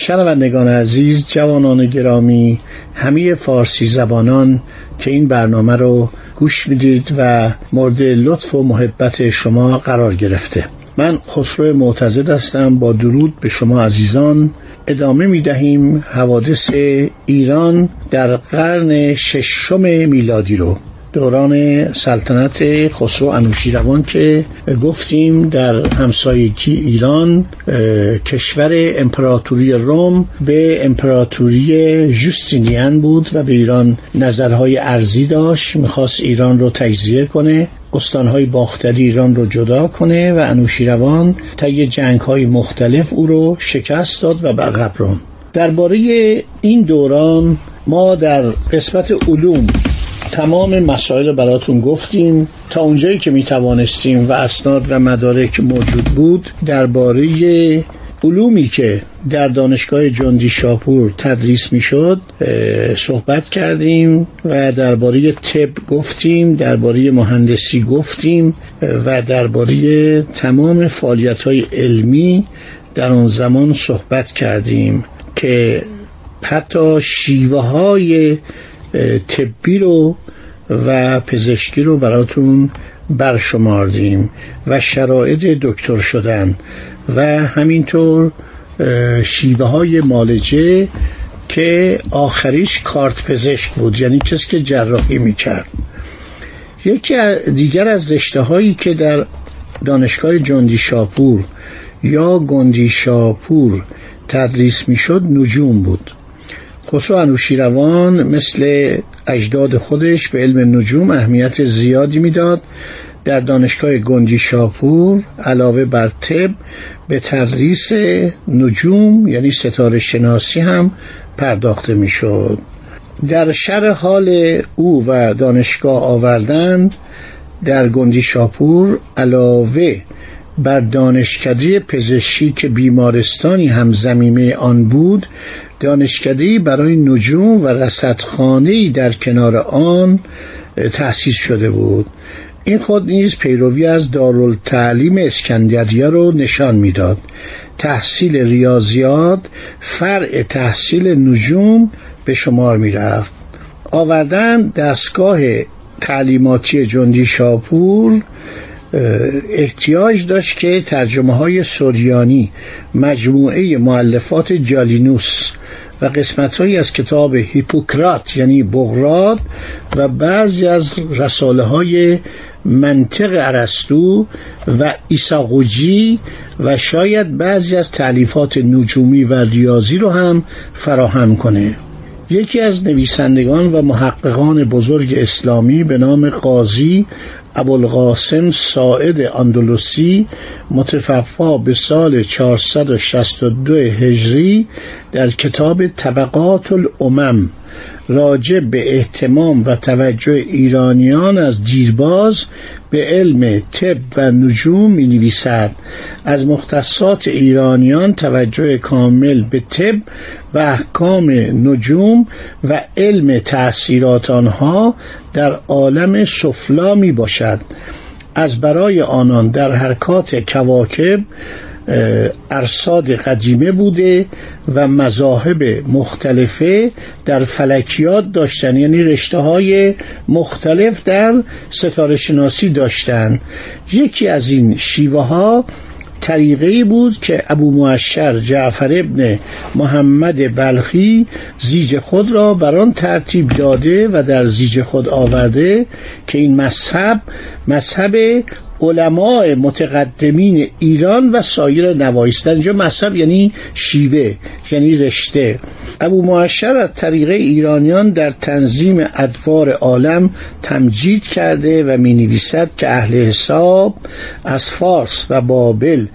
شنوندگان عزیز جوانان گرامی همه فارسی زبانان که این برنامه رو گوش می‌دید و مورد لطف و محبت شما قرار گرفته. من خسرو معتزد هستم. با درود به شما عزیزان. ادامه می دهیم حوادث ایران در قرن ششم میلادی رو. دوران سلطنت خسرو انوشیروان که گفتیم در همسایگی ایران کشور امپراتوری روم به امپراتوری جوستینیان بود و به ایران نظرهای ارزی داشت. می‌خواست ایران رو تجزیه کنه استانهای باختری ایران رو جدا کنه و انوشیروان طی جنگ های مختلف او رو شکست داد و به عقب درباره این دوران ما در قسمت علوم تمام مسائل براتون گفتیم. تا اونجایی که می توانستیم و اسناد و مدارک موجود بود درباره علومی که در دانشگاه جندی شاپور تدریس می‌شد صحبت کردیم و درباره طب گفتیم درباره مهندسی گفتیم و درباره تمام فعالیت های علمی در آن زمان صحبت کردیم که حتی شیوه های طبی رو و پزشکی رو براتون برشماردیم و شرایط دکتر شدن و همینطور شیوه های مالجه که آخریش کارت پزشک بود یعنی کسی که جراحی می‌کرد. یکی دیگر از رشته هایی که در دانشگاه جندی شاپور یا گندی شاپور تدریس می‌شد نجوم بود. خسرو انوشیروان مثل اجداد خودش به علم نجوم اهمیت زیادی می‌داد. در دانشگاه گنجی شاپور علاوه بر طب به تدریس نجوم یعنی ستاره شناسی هم پرداخته می‌شد. در شر حال او و دانشگاه آوردند در گنجی شاپور علاوه بر دانشکده پزشکی که بیمارستانی هم زمینه آن بود دانشکده برای نجوم و رصدخانه در کنار آن تأسیس شده بود. این خود نیز پیروی از دارالتعلیم اسکندریه رو نشان می‌داد. تحصیل ریاضیات فرع تحصیل نجوم به شمار می‌رفت. آوردن دستگاه تعلیماتی جندی شاپور احتیاج داشت که ترجمه های سوریانی مجموعه معلفات جالینوس و قسمت از کتاب هیپوکرات یعنی بغراد و بعضی از رساله های منطق ارسطو و ایساقوجی و شاید بعضی از تعلیفات نجومی و ریاضی رو هم فراهم کنه. یکی از نویسندگان و محققان بزرگ اسلامی به نام قاضی ابوالقاسم ساعد اندلسی متففا به سال 462 هجری در کتاب طبقات الامم. راجع به احتمام و توجه ایرانیان از دیرباز به علم طب و نجوم می نویسد از مختصات ایرانیان توجه کامل به طب و احکام نجوم و علم تأثیرات آنها در عالم سفلا می باشد از برای آنان در حرکات کواکب ارصاد قدیمه بوده و مذاهب مختلفه در فلکیات داشتن. یعنی رشته های مختلف در ستاره شناسی داشتن. یکی از این شیوه ها طریقه بود که ابو معشر جعفر ابن محمد بلخی زیج خود را بر آن ترتیب داده و در زیج خود آورده که این مذهب مذهب علماء متقدمین ایران و سایر نوایستن. اینجا مذهب یعنی شیوه یعنی رشته. ابو معشر از طریقه ایرانیان در تنظیم ادوار عالم تمجید کرده و می نویسد که اهل حساب از فارس و بابل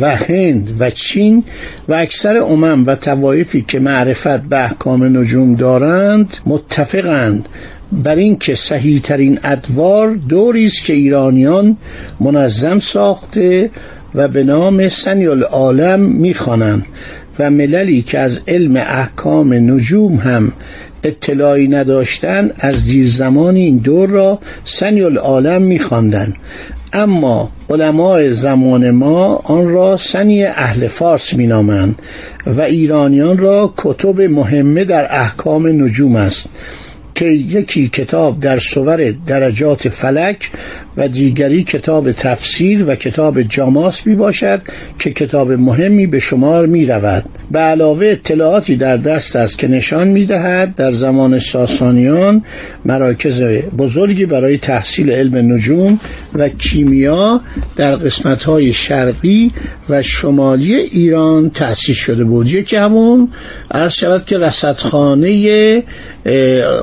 و هند و چین و اکثر امم و توایفی که معرفت به احکام نجوم دارند متفقند. بر اینکه صحیح ترین ادوار دوری است که ایرانیان منظم ساخته و به نام سنی العالم می‌خوانند و مللی که از علم احکام نجوم هم اطلاعی نداشتن از دیر زمان این دور را سنی العالم میخواندند. اما علمای زمان ما آن را سنی اهل فارس مینامند و ایرانیان را کتب مهمه در احکام نجوم است. که یکی کتاب در صور درجات فلک و دیگری کتاب تفسیر و کتاب جاماس می باشد که کتاب مهمی به شمار می رود به علاوه اطلاعاتی در دست است که نشان می دهد در زمان ساسانیان مراکز بزرگی برای تحصیل علم نجوم و کیمیا در قسمت های شرقی و شمالی ایران تأسیس شده بود. یکی همون عرض شود که رصدخانه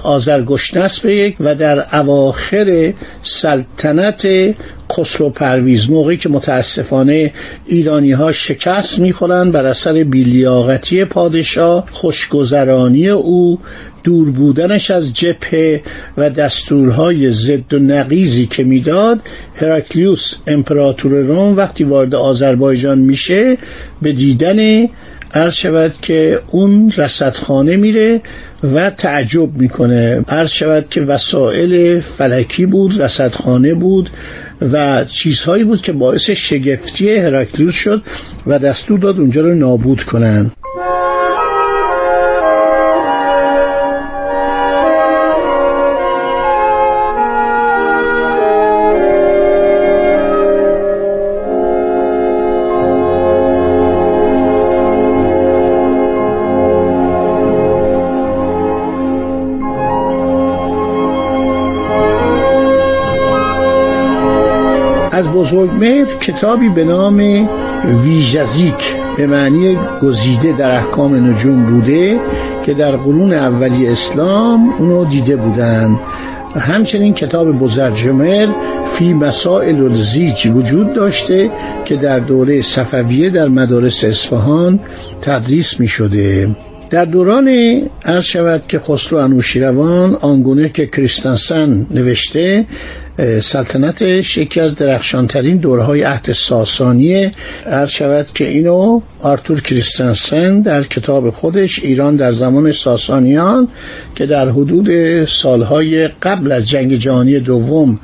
آزرگشنس یک و در اواخر سلطنت خسرو پرویز موقعی که متاسفانه ایرانی ها شکست می‌خورند بر اثر بیلیاقتی پادشاه خوشگذرانی او دور بودنش از جبهه و دستورهای ضد و نقیزی که می‌داد هراکلیوس امپراتور روم وقتی وارد آذربایجان میشه به دیدن عرض شود که اون رصدخانه میره و تعجب می‌کنه. عرض شود که وسایل فلکی بود رصدخانه بود و چیزهایی بود که باعث شگفتی هراکلیوس شد و دستور داد اونجا رو نابود کنن. از بزرگمهر کتابی به نام ویژزیک. به معنی گزیده در احکام نجوم بوده که در قرون اولی اسلام اونو دیده بودند همچنین کتاب بزرجمر فی مسائل الزیج وجود داشته که در دوره صفویه در مدارس اصفهان تدریس می شده. در دوران عرض شود که خسرو انوشیروان آنگونه که کریستنسن نوشته سلطنتش یکی از درخشانترین دورهای عهد ساسانی عرض شود که اینو آرتور کریستنسن در کتاب خودش ایران در زمان ساسانیان که در حدود سالهای قبل از جنگ جهانی دوم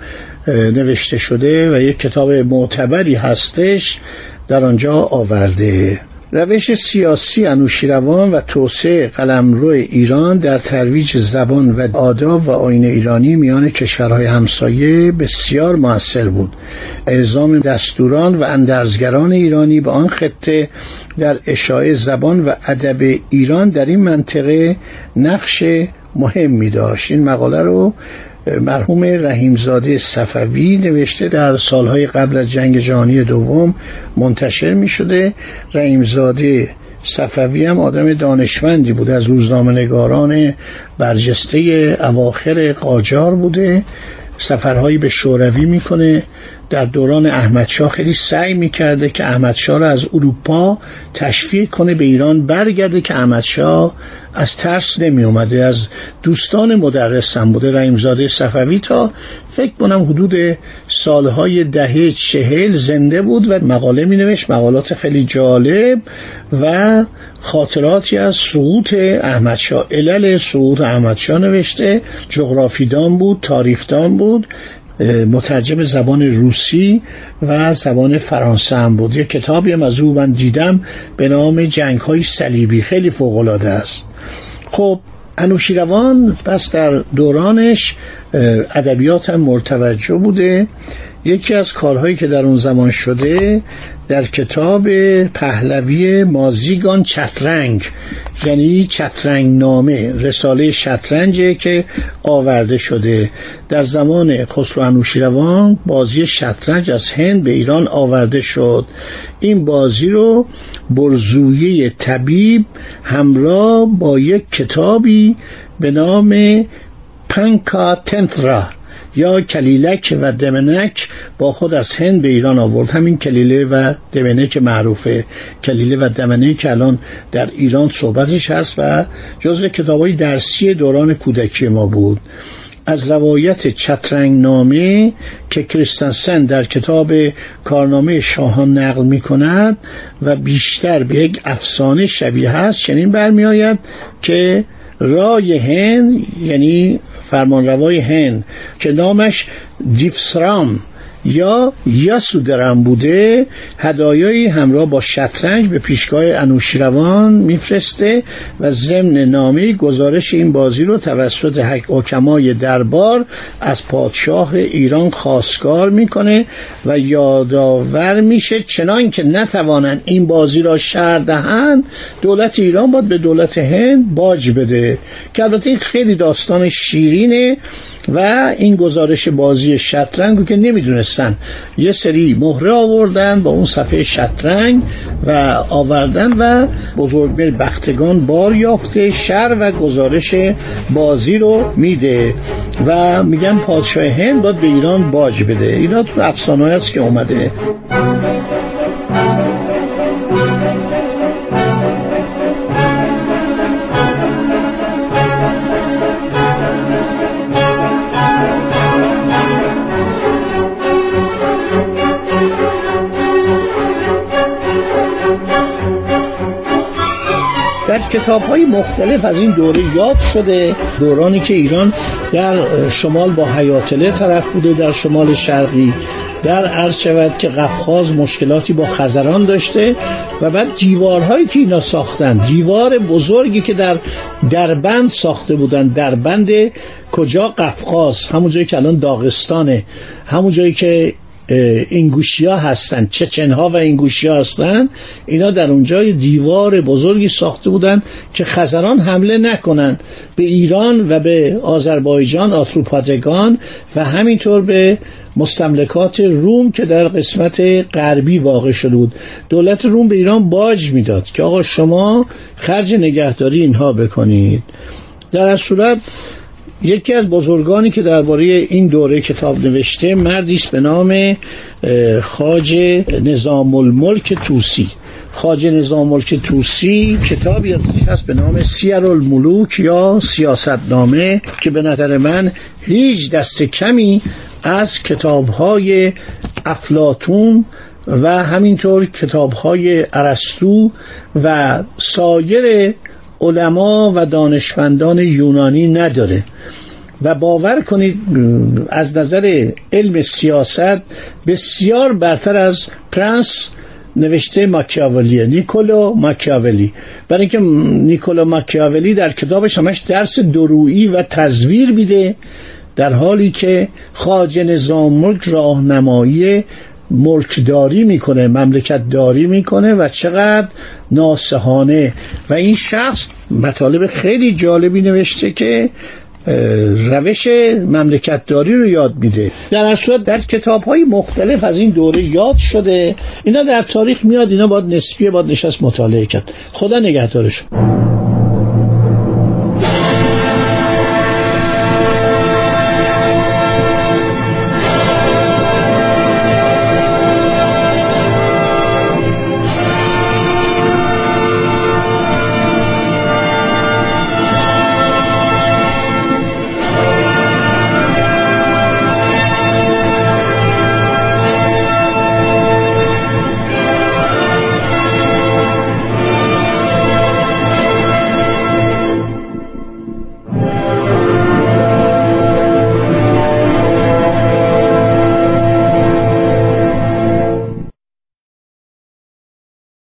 نوشته شده و یک کتاب معتبری هستش در آنجا آورده. روش سیاسی انوشیروان و توسعه قلمرو ایران در ترویج زبان و آداب و آین ایرانی میان کشورهای همسایه بسیار موثر بود. اعزام دستوران و اندرزگران ایرانی به آن خطه در اشاعه زبان و ادب ایران در این منطقه نقش مهمی داشت. این مقاله رو مرحوم رحیمزاده صفوی نوشته در سالهای قبل از جنگ جهانی دوم منتشر می شده رحیمزاده صفوی هم آدم دانشمندی بوده از روزنامه نگاران برجسته اواخر قاجار بوده. سفرهایی به شوروی می‌کنه. در دوران احمدشاه خیلی سعی می‌کرده که احمدشاه را از اروپا تشویق کنه به ایران برگرده که احمدشاه از ترس نمی اومده از دوستان مدرسم بوده رحیمزاده صفوی تا فکر کنم حدود سالهای دهه چهل زنده بود و مقاله می نوشت مقالات خیلی جالب و خاطراتی از سقوط احمدشاه. علل سقوط احمدشاه نوشته جغرافیدان بود تاریخدان بود. مترجم زبان روسی و زبان فرانسه هم بود. یه کتابی هم از او من دیدم به نام جنگ های صلیبی. خیلی فوق است. خب انوشیروان پس در دورانش ادبیات هم مرتوجه بوده. یکی از کارهایی که در اون زمان شده در کتاب پهلوی مازیگان چترنگ یعنی چترنگ نامه رساله شطرنج که آورده شده. در زمان خسرو انوشیروان بازی شطرنج از هند به ایران آورده شد. این بازی رو برزویه طبیب همراه با یک کتابی به نام پنکا تنترا یا کلیلک و دمنک با خود از هند به ایران آورد. همین کلیله و دمنک معروفه. کلیله و دمنک الان در ایران صحبتش هست و جزو کتابای درسی دوران کودکی ما بود. از روایت چترنگ نامه که کریستنسن در کتاب کارنامه شاهان نقل می کند و بیشتر به یک افسانه شبیه هست چنین برمی که رای هند یعنی فرمانروای هند که نامش دیفسرام یا یاسودرم بوده هدایایی همراه با شطرنج به پیشگاه انوشیروان میفرسته و ضمن نامه گزارش این بازی رو توسط حکمای دربار از پادشاه ایران خواستگار می‌کنه و یادآور میشه چنان که نتوانند این بازی را شر دهند دولت ایران باید به دولت هند باج بده. که البته خیلی داستان شیرینه. و این گزارش بازی شطرنگ که نمی‌دونستن. یه سری مهره آوردن با اون صفحه شطرنگ و آوردن و بزرگمیر بختگان بار یافته شر و گزارش بازی رو میده و میگن پادشاه هند باید به ایران باج بده. اینا تو افسانه است که اومده. در کتاب های مختلف از این دوره یاد شده. دورانی که ایران در شمال با حیاتله طرف بوده در شمال شرقی در عرض شود که قفخاز مشکلاتی با خزران داشته و بعد دیوارهایی که اینا ساختن دیوار بزرگی که در دربند ساخته بودن. دربند کجا؟ قفقاز. همون جایی که الان داغستانه. همون جایی که اینگوشی ها هستن چچن ها و اینگوشی ها هستن. اینا در اونجا دیوار بزرگی ساخته بودن که خزران حمله نکنن. به ایران و به آذربایجان آتروپاتگان و همینطور به مستملکات روم که در قسمت غربی واقع شده بود. دولت روم به ایران باج می‌داد که آقا شما خرج نگهداری اینها بکنید. در صورت یکی از بزرگانی که درباره این دوره کتاب نوشته مردی است به نام خاج نظام الملک توسی خاج نظام ملک توسی کتابی ازش هست به نام سیر الملوک یا سیاستنامه که به نظر من هیچ دست کمی از کتابهای افلاتون و همینطور کتابهای ارسطو و سایر علما و دانشمندان یونانی نداره. و باور کنید از نظر علم سیاست بسیار برتر از پرنس نوشته ماکیاولیه نیکولو ماکیاولی. برای اینکه نیکولو ماکیاولی در کتابش همش درس درویی و تزویر میده در حالی که خاج نظام ملک راهنمایی ملکداری می‌کنه مملکت داری می‌کنه و چقدر ناسهانه و این شخص مطالب خیلی جالبی نوشته که روش مملکت داری رو یاد میده. در صورت در کتاب های مختلف از این دوره یاد شده. اینا در تاریخ میاد اینا باید نسبیه باید نشست مطالعه کرد. خدا نگهدارشون.